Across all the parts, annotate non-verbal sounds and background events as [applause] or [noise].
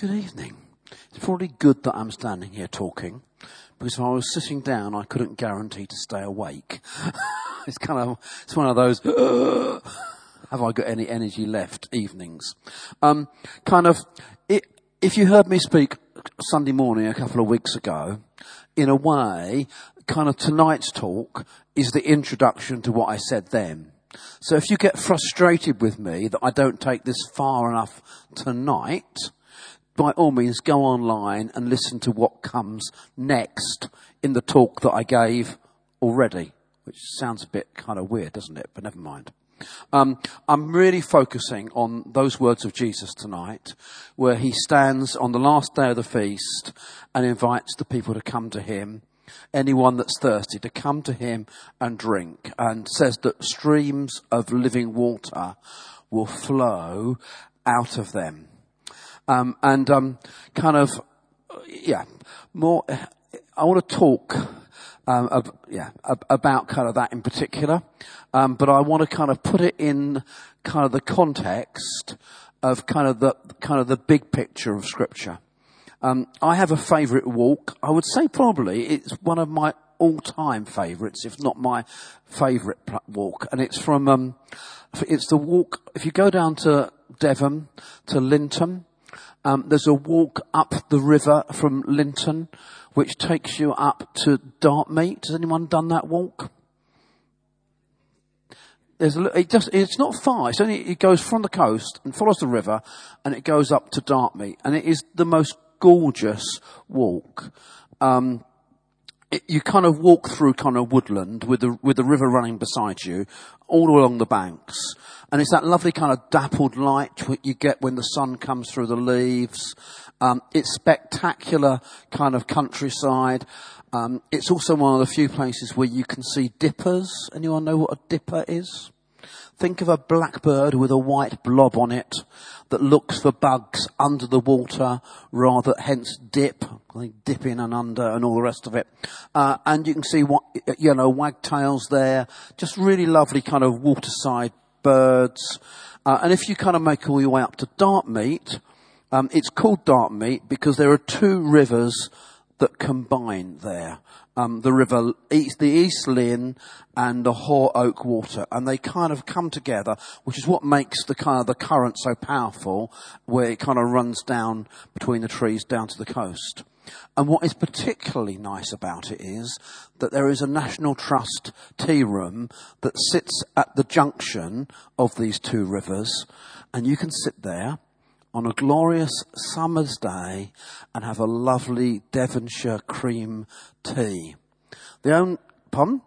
Good evening. It's probably good that I'm standing here talking because if I was sitting down, I couldn't guarantee to stay awake. [laughs] it's kind of, it's one of those, [laughs] have I got any energy left evenings? Um, kind of, it, if you heard me speak Sunday morning a couple of weeks ago, in a way, kind of tonight's talk is the introduction to what I said then. So if you get frustrated with me that I don't take this far enough tonight, by all means go online and listen to what comes next in the talk that I gave already, which sounds a bit kind of weird, doesn't it? But never mind. Um, I'm really focusing on those words of Jesus tonight, where he stands on the last day of the feast and invites the people to come to him, anyone that's thirsty, to come to him and drink, and says that streams of living water will flow out of them. Um, and um, kind of, yeah, more. I want to talk, um, ab- yeah, ab- about kind of that in particular, um, but I want to kind of put it in kind of the context of kind of the kind of the big picture of Scripture. Um, I have a favourite walk. I would say probably it's one of my all-time favourites, if not my favourite walk, and it's from um, it's the walk. If you go down to Devon to Lynton, um, there's a walk up the river from Lynton, which takes you up to Dartmeet. Has anyone done that walk? There's a, it just, it's not far. It's only, it goes from the coast and follows the river and it goes up to Dartmeet. And it is the most gorgeous walk. Um, you kind of walk through kind of woodland with the, with the river running beside you all along the banks. And it's that lovely kind of dappled light you get when the sun comes through the leaves. Um, it's spectacular kind of countryside. Um, it's also one of the few places where you can see dippers. Anyone know what a dipper is? Think of a blackbird with a white blob on it that looks for bugs under the water, rather hence dip, like dipping and under and all the rest of it. Uh, and you can see what you know wagtails there, just really lovely kind of waterside birds. Uh, and if you kind of make all your way up to Dartmeet, um, it's called Dartmeet because there are two rivers that combine there. Um, the river, the East Lyn and the Hoar Oak Water, and they kind of come together, which is what makes the kind of the current so powerful, where it kind of runs down between the trees down to the coast. And what is particularly nice about it is that there is a National Trust tea room that sits at the junction of these two rivers, and you can sit there on a glorious summer's day and have a lovely Devonshire cream tea. The own, pardon?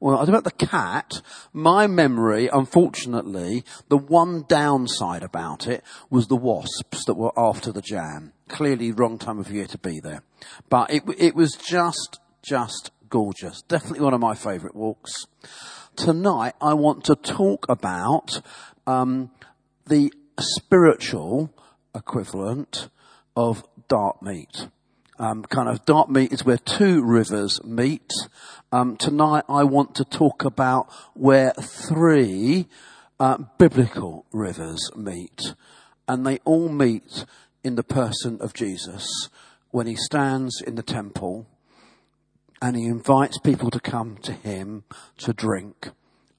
Well, about the cat, my memory, unfortunately, the one downside about it was the wasps that were after the jam. Clearly wrong time of year to be there. But it, it was just, just gorgeous. Definitely one of my favourite walks. Tonight I want to talk about, um, the spiritual equivalent of Dartmeet. Um, kind of Dartmeet is where two rivers meet. Um, tonight I want to talk about where three uh, biblical rivers meet, and they all meet in the person of Jesus when he stands in the temple and he invites people to come to him to drink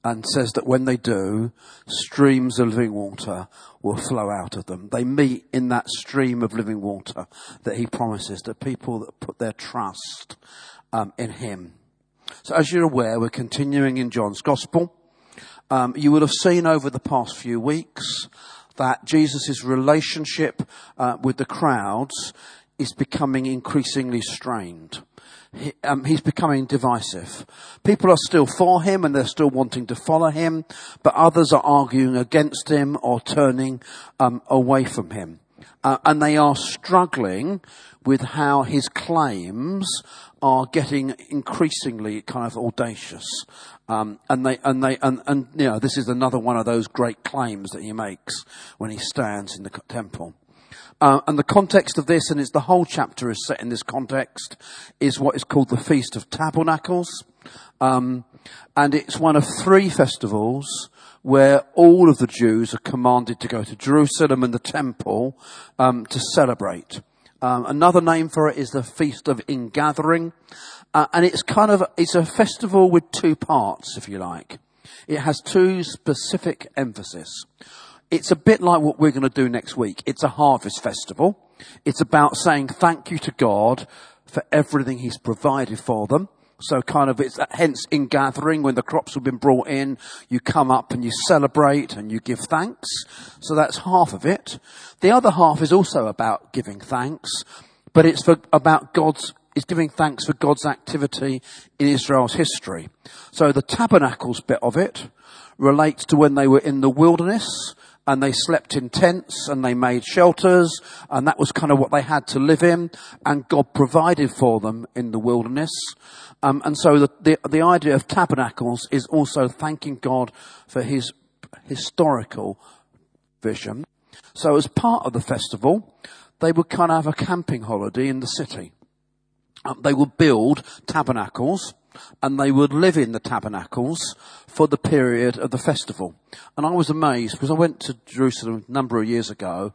and says that when they do, streams of living water will flow out of them. They meet in that stream of living water that he promises to people that put their trust um, in him. So as you're aware, we're continuing in John's Gospel. Um, you will have seen over the past few weeks that Jesus' relationship uh, with the crowds is becoming increasingly strained he, um, he's becoming divisive. People are still for him and they're still wanting to follow him, but others are arguing against him or turning um, away from him. Uh, and they are struggling with how his claims are getting increasingly kind of audacious. Um, and they, and they, and, and, you know, this is another one of those great claims that he makes when he stands in the temple. Uh, and the context of this, and it's the whole chapter is set in this context, is what is called the Feast of Tabernacles. Um, and it's one of three festivals where all of the Jews are commanded to go to Jerusalem and the temple um, to celebrate. Um, another name for it is the Feast of Ingathering, uh, and it's kind of it's a festival with two parts, if you like. It has two specific emphasis. It's a bit like what we're going to do next week. It's a harvest festival. It's about saying thank you to God for everything He's provided for them. So kind of it's hence in gathering when the crops have been brought in, you come up and you celebrate and you give thanks. So that's half of it. The other half is also about giving thanks, but it's for, about God's, is giving thanks for God's activity in Israel's history. So the tabernacles bit of it relates to when they were in the wilderness and they slept in tents and they made shelters and that was kind of what they had to live in and God provided for them in the wilderness. Um, and so the, the, the idea of tabernacles is also thanking God for his historical vision. So as part of the festival, they would kind of have a camping holiday in the city. Um, they would build tabernacles and they would live in the tabernacles for the period of the festival. And I was amazed because I went to Jerusalem a number of years ago.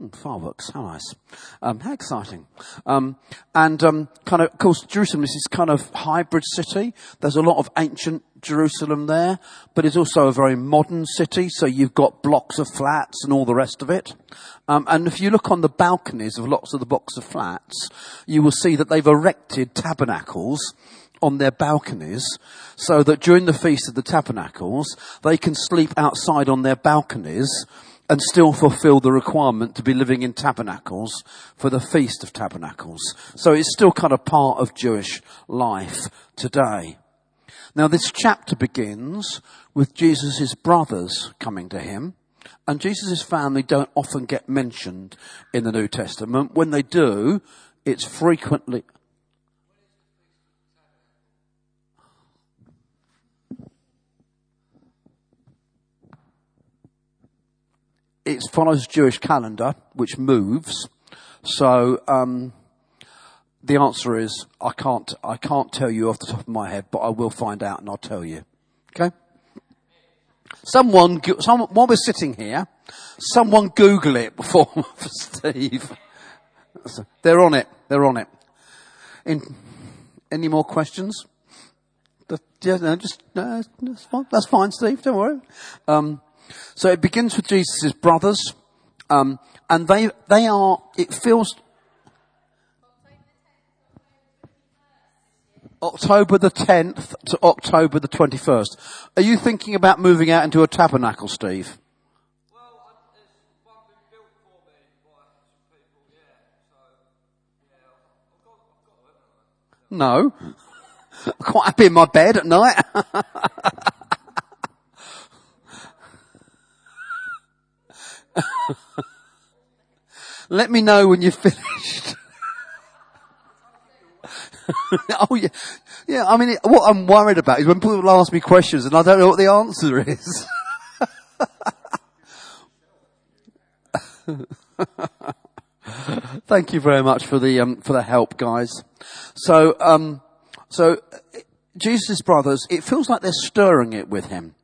Hmm, fireworks, how nice. Um, how exciting. Um, and um, kind of, of course, Jerusalem is this kind of hybrid city. There's a lot of ancient Jerusalem there, but it's also a very modern city. So you've got blocks of flats and all the rest of it. Um, and if you look on the balconies of lots of the blocks of flats, you will see that they've erected tabernacles on their balconies so that during the Feast of the Tabernacles, they can sleep outside on their balconies and still fulfill the requirement to be living in tabernacles for the Feast of Tabernacles. So it's still kind of part of Jewish life today. Now this chapter begins with Jesus' brothers coming to him. And Jesus' family don't often get mentioned in the New Testament. When they do, it's frequently, it follows Jewish calendar, which moves. So um, the answer is I can't I can't tell you off the top of my head, but I will find out and I'll tell you. Okay. Someone, while we're sitting here, someone Google it before [laughs] for Steve. They're on it. They're on it. In, any more questions? Yeah, no, just no, that's fine. That's fine, Steve. Don't worry. Um, so it begins with Jesus' brothers, um, and they they are. It feels October the 10th to October the 21st. Are you thinking about moving out into a tabernacle, Steve? No. [laughs] I'm quite happy in my bed at night. [laughs] [laughs] Let me know when you've finished. [laughs] oh yeah, yeah. I mean, what I'm worried about is when people ask me questions and I don't know what the answer is. [laughs] Thank you very much for the um, for the help, guys. So, um, so Jesus' brothers, it feels like they're stirring it with him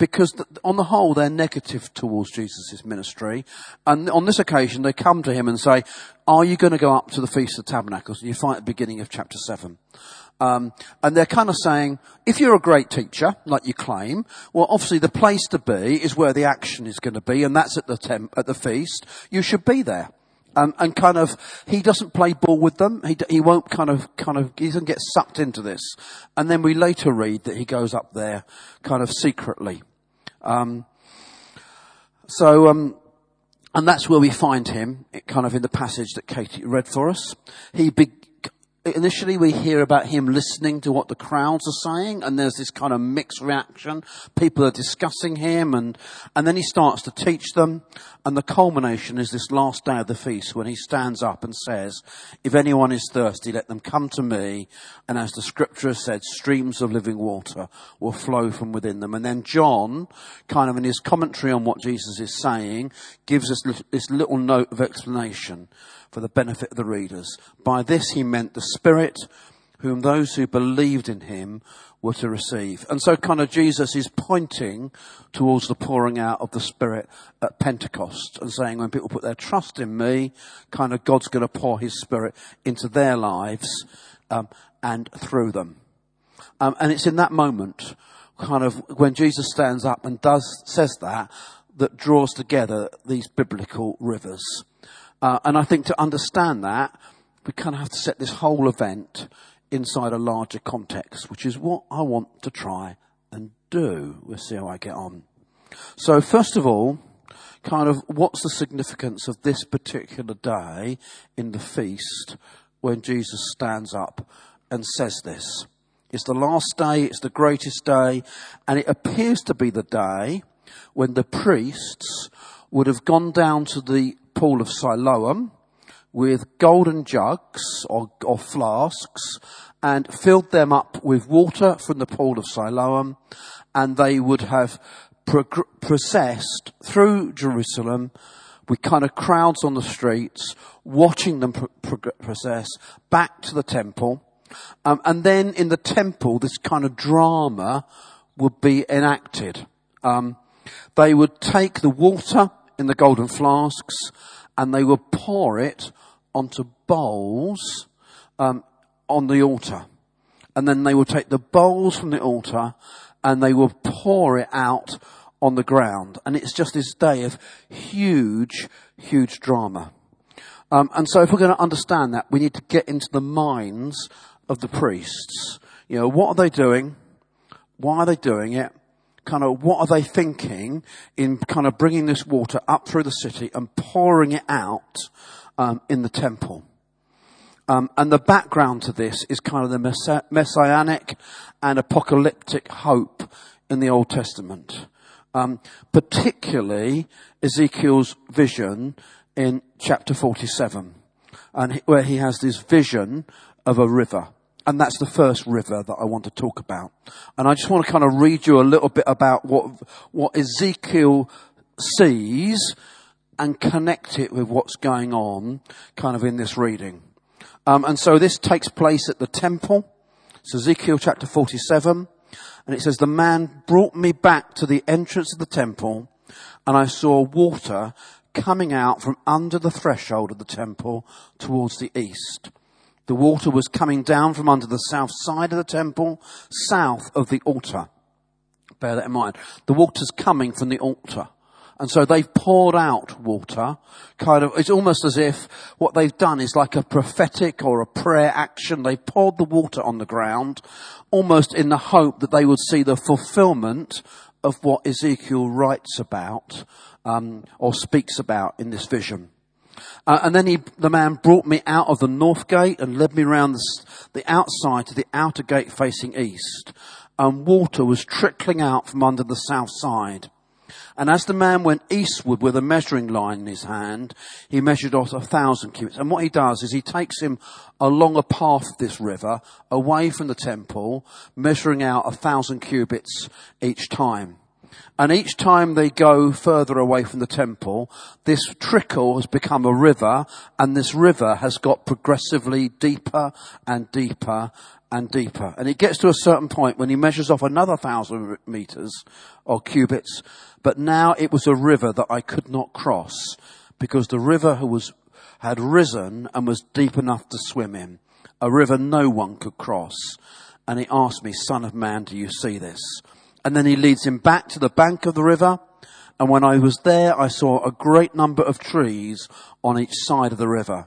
because on the whole they're negative towards Jesus' ministry. And on this occasion they come to him and say, are you going to go up to the Feast of Tabernacles? And you find at the beginning of chapter 7. Um, and they're kind of saying, if you're a great teacher, like you claim, well, obviously the place to be is where the action is going to be, and that's at the temp, at the feast. You should be there. Um, and kind of, he doesn't play ball with them. He, he won't kind of, kind of, he doesn't get sucked into this. And then we later read that he goes up there kind of secretly. Um, so, um, and that's where we find him, kind of in the passage that Katie read for us. He be- initially we hear about him listening to what the crowds are saying and there's this kind of mixed reaction. People are discussing him and, and then he starts to teach them and the culmination is this last day of the feast when he stands up and says, if anyone is thirsty, let them come to me. And as the scripture has said, streams of living water will flow from within them. And then John, kind of in his commentary on what Jesus is saying, gives us this little note of explanation for the benefit of the readers. By this he meant the Spirit, whom those who believed in him were to receive. And so kind of Jesus is pointing towards the pouring out of the Spirit at Pentecost and saying when people put their trust in me, kind of God's going to pour his Spirit into their lives um, and through them. Um, and it's in that moment, kind of when Jesus stands up and does, says that, that draws together these biblical rivers. Uh, and I think to understand that, we kind of have to set this whole event inside a larger context, which is what I want to try and do. We'll see how I get on. So first of all, kind of what's the significance of this particular day in the feast when Jesus stands up and says this? It's the last day, it's the greatest day, and it appears to be the day when the priests would have gone down to the pool of Siloam with golden jugs or, or flasks and filled them up with water from the pool of Siloam and they would have processed through Jerusalem with kind of crowds on the streets watching them process back to the temple. Um, and then in the temple, this kind of drama would be enacted. Um, they would take the water in the golden flasks and they would pour it onto bowls um, on the altar. And then they would take the bowls from the altar and they would pour it out on the ground. And it's just this day of huge, huge drama. Um, and so if we're going to understand that, we need to get into the minds of the priests. You know, what are they doing? Why are they doing it? Kind of what are they thinking in kind of bringing this water up through the city and pouring it out um, in the temple. Um, and the background to this is kind of the messianic and apocalyptic hope in the Old Testament. Um, particularly Ezekiel's vision in chapter 47, and where he has this vision of a river. And that's the first river that I want to talk about. And I just want to kind of read you a little bit about what, what Ezekiel sees and connect it with what's going on kind of in this reading. Um, and so this takes place at the temple. It's Ezekiel chapter 47. And it says, the man brought me back to the entrance of the temple and I saw water coming out from under the threshold of the temple towards the east. The water was coming down from under the south side of the temple, south of the altar. Bear that in mind. The water's coming from the altar. And so they've poured out water, kind of, it's almost as if what they've done is like a prophetic or a prayer action. They poured the water on the ground, almost in the hope that they would see the fulfillment of what Ezekiel writes about, um, or speaks about in this vision. Uh, and then he, the man brought me out of the north gate and led me round the, the outside to the outer gate facing east. And water was trickling out from under the south side. And as the man went eastward with a measuring line in his hand, he measured off a thousand cubits. And what he does is he takes him along a path of this river, away from the temple, measuring out a thousand cubits each time. And each time they go further away from the temple, this trickle has become a river, and this river has got progressively deeper and deeper and deeper. And it gets to a certain point when he measures off another thousand meters or cubits, but now it was a river that I could not cross because the river was, had risen and was deep enough to swim in. A river no one could cross. And he asked me, son of man, do you see this? And then he leads him back to the bank of the river. And when I was there, I saw a great number of trees on each side of the river.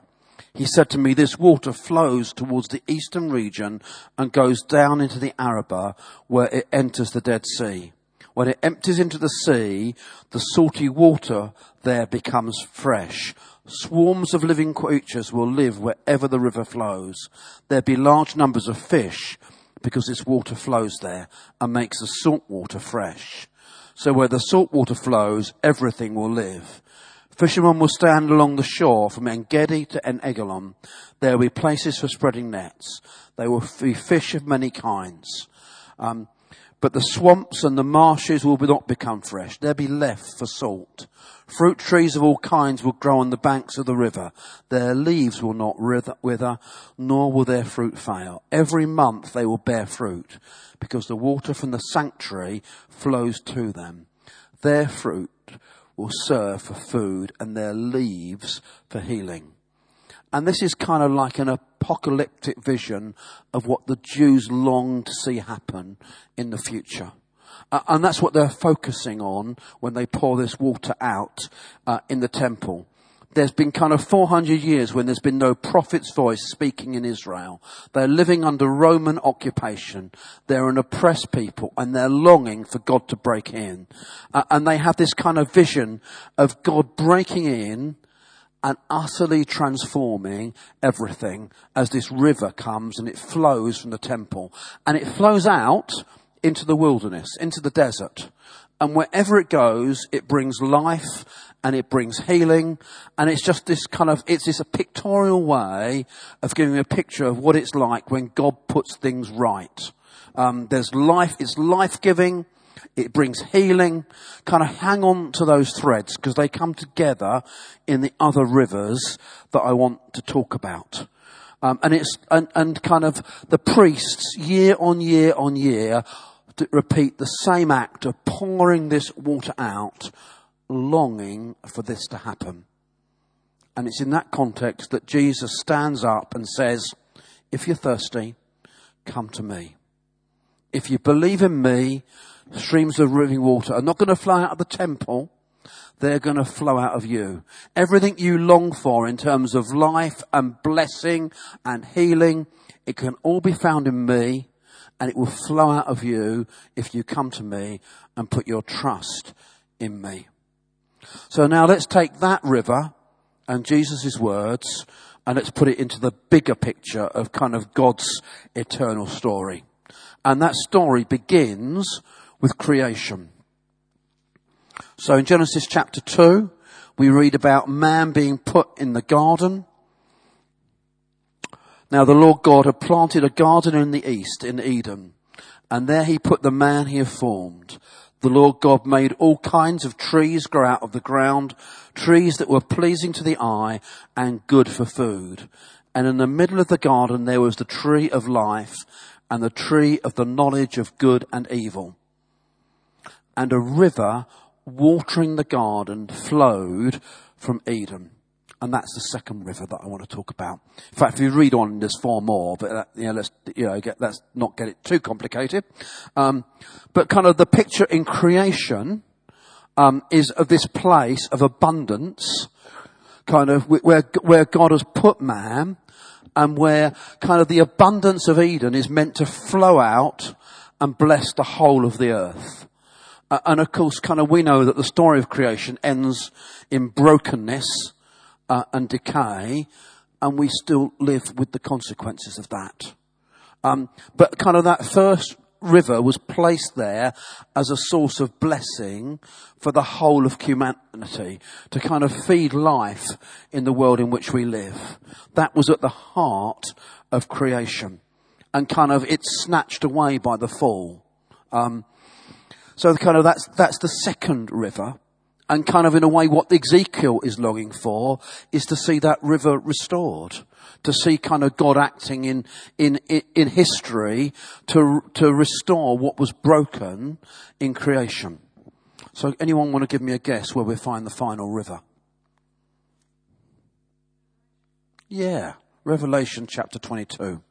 He said to me, this water flows towards the eastern region and goes down into the Arabah where it enters the Dead Sea. When it empties into the sea, the salty water there becomes fresh. Swarms of living creatures will live wherever the river flows. There be large numbers of fish because its water flows there and makes the salt water fresh. So where the salt water flows, everything will live. Fishermen will stand along the shore from Engedi to En There will be places for spreading nets. There will be fish of many kinds. Um, But the swamps and the marshes will not become fresh. They'll be left for salt. Fruit trees of all kinds will grow on the banks of the river. Their leaves will not wither, nor will their fruit fail. Every month they will bear fruit, because the water from the sanctuary flows to them. Their fruit will serve for food, and their leaves for healing. And this is kind of like an apocalyptic vision of what the Jews long to see happen in the future. Uh, and that's what they're focusing on when they pour this water out uh, in the temple. There's been kind of 400 years when there's been no prophet's voice speaking in Israel. They're living under Roman occupation. They're an oppressed people and they're longing for God to break in. Uh, and they have this kind of vision of God breaking in and utterly transforming everything as this river comes and it flows from the temple. And it flows out into the wilderness, into the desert. And wherever it goes, it brings life and it brings healing. And it's just this kind of, it's this a pictorial way of giving a picture of what it's like when God puts things right. Um, there's life, it's life giving. It brings healing. Kind of hang on to those threads because they come together in the other rivers that I want to talk about. Um, and it's, and, and kind of the priests year on year on year repeat the same act of pouring this water out, longing for this to happen. And it's in that context that Jesus stands up and says, if you're thirsty, come to me. If you believe in me, streams of living water are not going to flow out of the temple. They're going to flow out of you. Everything you long for in terms of life and blessing and healing, it can all be found in me and it will flow out of you if you come to me and put your trust in me. So now let's take that river and Jesus' words and let's put it into the bigger picture of kind of God's eternal story. And that story begins with creation. So in Genesis chapter 2, we read about man being put in the garden. Now the Lord God had planted a garden in the east, in Eden, and there he put the man he had formed. The Lord God made all kinds of trees grow out of the ground, trees that were pleasing to the eye and good for food. And in the middle of the garden there was the tree of life and the tree of the knowledge of good and evil and a river watering the garden flowed from Eden. And that's the second river that I want to talk about. In fact, if you read on, there's four more, but uh, you know, let's you know, get, let's not get it too complicated. Um, but kind of the picture in creation um, is of this place of abundance, kind of where where God has put man, and where kind of the abundance of Eden is meant to flow out and bless the whole of the earth. Uh, and of course, kind of we know that the story of creation ends in brokenness uh, and decay, and we still live with the consequences of that. Um, but kind of that first river was placed there as a source of blessing for the whole of humanity to kind of feed life in the world in which we live. That was at the heart of creation and kind of it's snatched away by the fall. Um, so kind of that's, that's the second river. And kind of in a way what Ezekiel is longing for is to see that river restored. To see kind of God acting in, in, in history to, to restore what was broken in creation. So anyone want to give me a guess where we find the final river? Yeah. Revelation chapter 22.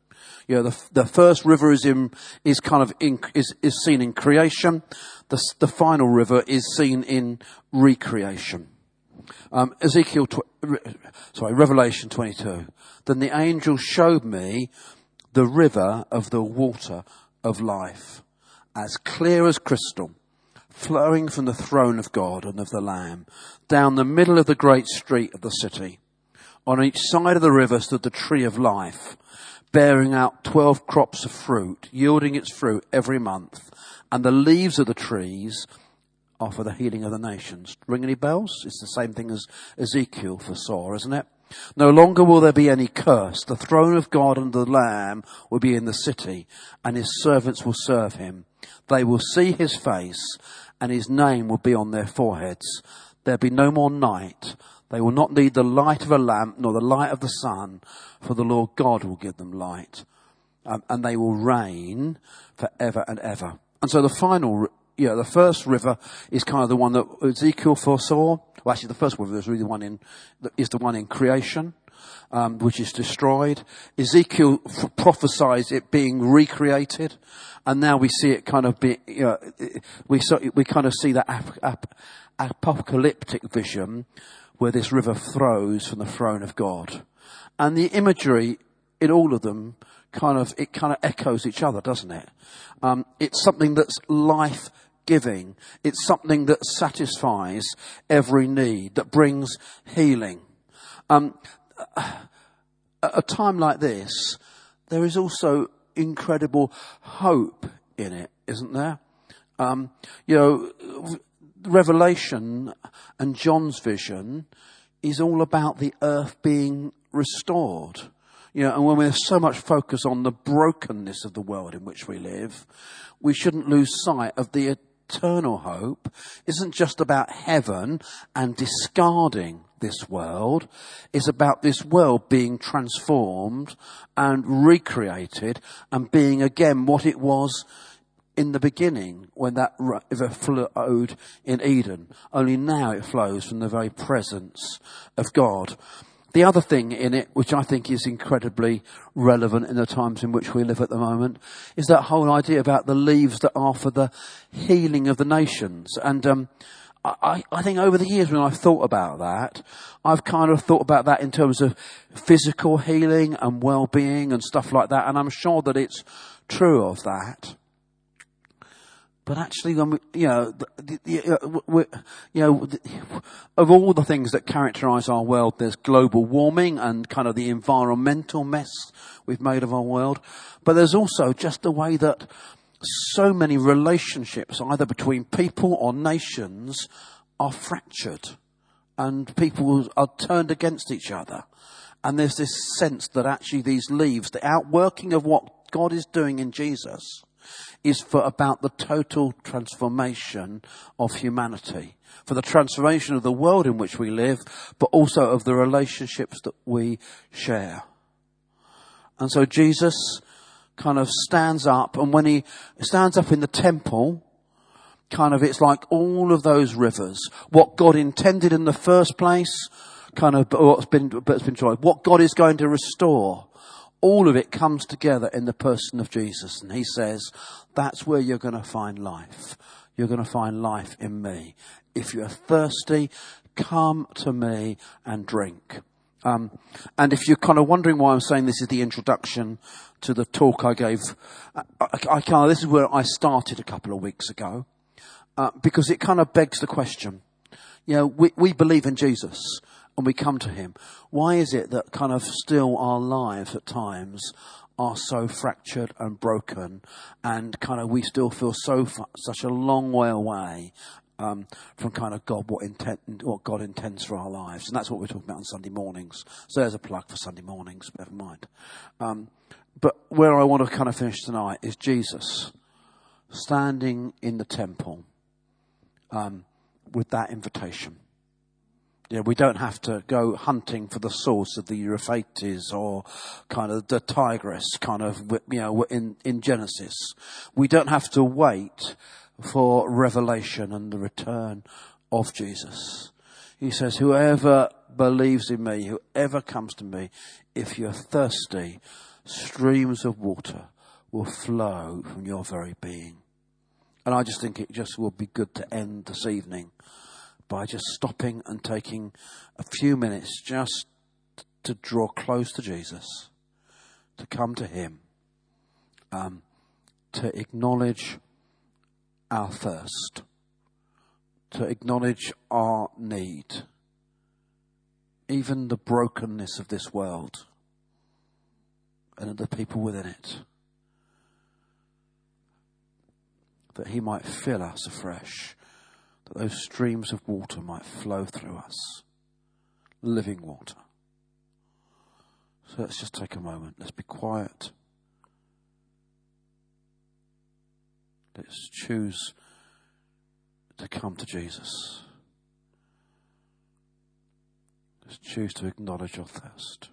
You know, the, the first river is in, is kind of in, is, is seen in creation. The, the final river is seen in recreation. Um, Ezekiel, tw- sorry, Revelation 22. Then the angel showed me the river of the water of life, as clear as crystal, flowing from the throne of God and of the Lamb, down the middle of the great street of the city. On each side of the river stood the tree of life, bearing out 12 crops of fruit, yielding its fruit every month. And the leaves of the trees are for the healing of the nations. Ring any bells? It's the same thing as Ezekiel foresaw, isn't it? No longer will there be any curse. The throne of God and the Lamb will be in the city, and his servants will serve him. They will see his face, and his name will be on their foreheads. There'll be no more night. They will not need the light of a lamp nor the light of the sun, for the Lord God will give them light. Um, and they will reign forever and ever. And so the final, you know, the first river is kind of the one that Ezekiel foresaw. Well, actually, the first river is really the one in, is the one in creation. Um, which is destroyed. Ezekiel f- prophesies it being recreated, and now we see it kind of be. You know, we so, we kind of see that ap- ap- apocalyptic vision where this river flows from the throne of God, and the imagery in all of them kind of it kind of echoes each other, doesn't it? Um, it's something that's life giving. It's something that satisfies every need, that brings healing. Um, at a time like this, there is also incredible hope in it, isn't there? Um, you know, Revelation and John's vision is all about the earth being restored. You know, and when there's so much focus on the brokenness of the world in which we live, we shouldn't lose sight of the eternal hope isn't just about heaven and discarding this world. It's about this world being transformed and recreated and being again what it was in the beginning when that river flowed in Eden. Only now it flows from the very presence of God. The other thing in it, which I think is incredibly relevant in the times in which we live at the moment, is that whole idea about the leaves that are for the healing of the nations. And um, I, I think over the years when I've thought about that, I've kind of thought about that in terms of physical healing and well-being and stuff like that. And I'm sure that it's true of that. But actually, when we, you know, the, the, we, uh, you know, the, of all the things that characterize our world, there's global warming and kind of the environmental mess we've made of our world. But there's also just the way that so many relationships, either between people or nations, are fractured and people are turned against each other. And there's this sense that actually these leaves, the outworking of what God is doing in Jesus, is for about the total transformation of humanity, for the transformation of the world in which we live, but also of the relationships that we share. And so Jesus kind of stands up, and when he stands up in the temple, kind of it's like all of those rivers, what God intended in the first place, kind of what's been, but it's been what God is going to restore all of it comes together in the person of Jesus. And he says, that's where you're going to find life. You're going to find life in me. If you're thirsty, come to me and drink. Um, and if you're kind of wondering why I'm saying this is the introduction to the talk I gave, I, I, I kind of, this is where I started a couple of weeks ago, uh, because it kind of begs the question. You know, we, we believe in Jesus and we come to Him. Why is it that kind of still our lives at times are so fractured and broken and kind of we still feel so far, such a long way away um, from kind of God, what, intent, what God intends for our lives. And that's what we're talking about on Sunday mornings. So there's a plug for Sunday mornings, never mind. Um, but where I want to kind of finish tonight is Jesus standing in the temple um, with that invitation. You know, we don't have to go hunting for the source of the Euphrates or kind of the Tigris, kind of, you know, in, in Genesis. We don't have to wait for revelation and the return of Jesus. He says, whoever believes in me, whoever comes to me, if you're thirsty, streams of water will flow from your very being. And I just think it just would be good to end this evening by just stopping and taking a few minutes just to draw close to Jesus, to come to Him, um, to acknowledge our thirst, to acknowledge our need, even the brokenness of this world and of the people within it. That He might fill us afresh those streams of water might flow through us. Living water. So let's just take a moment. Let's be quiet. Let's choose to come to Jesus. Let's choose to acknowledge your thirst.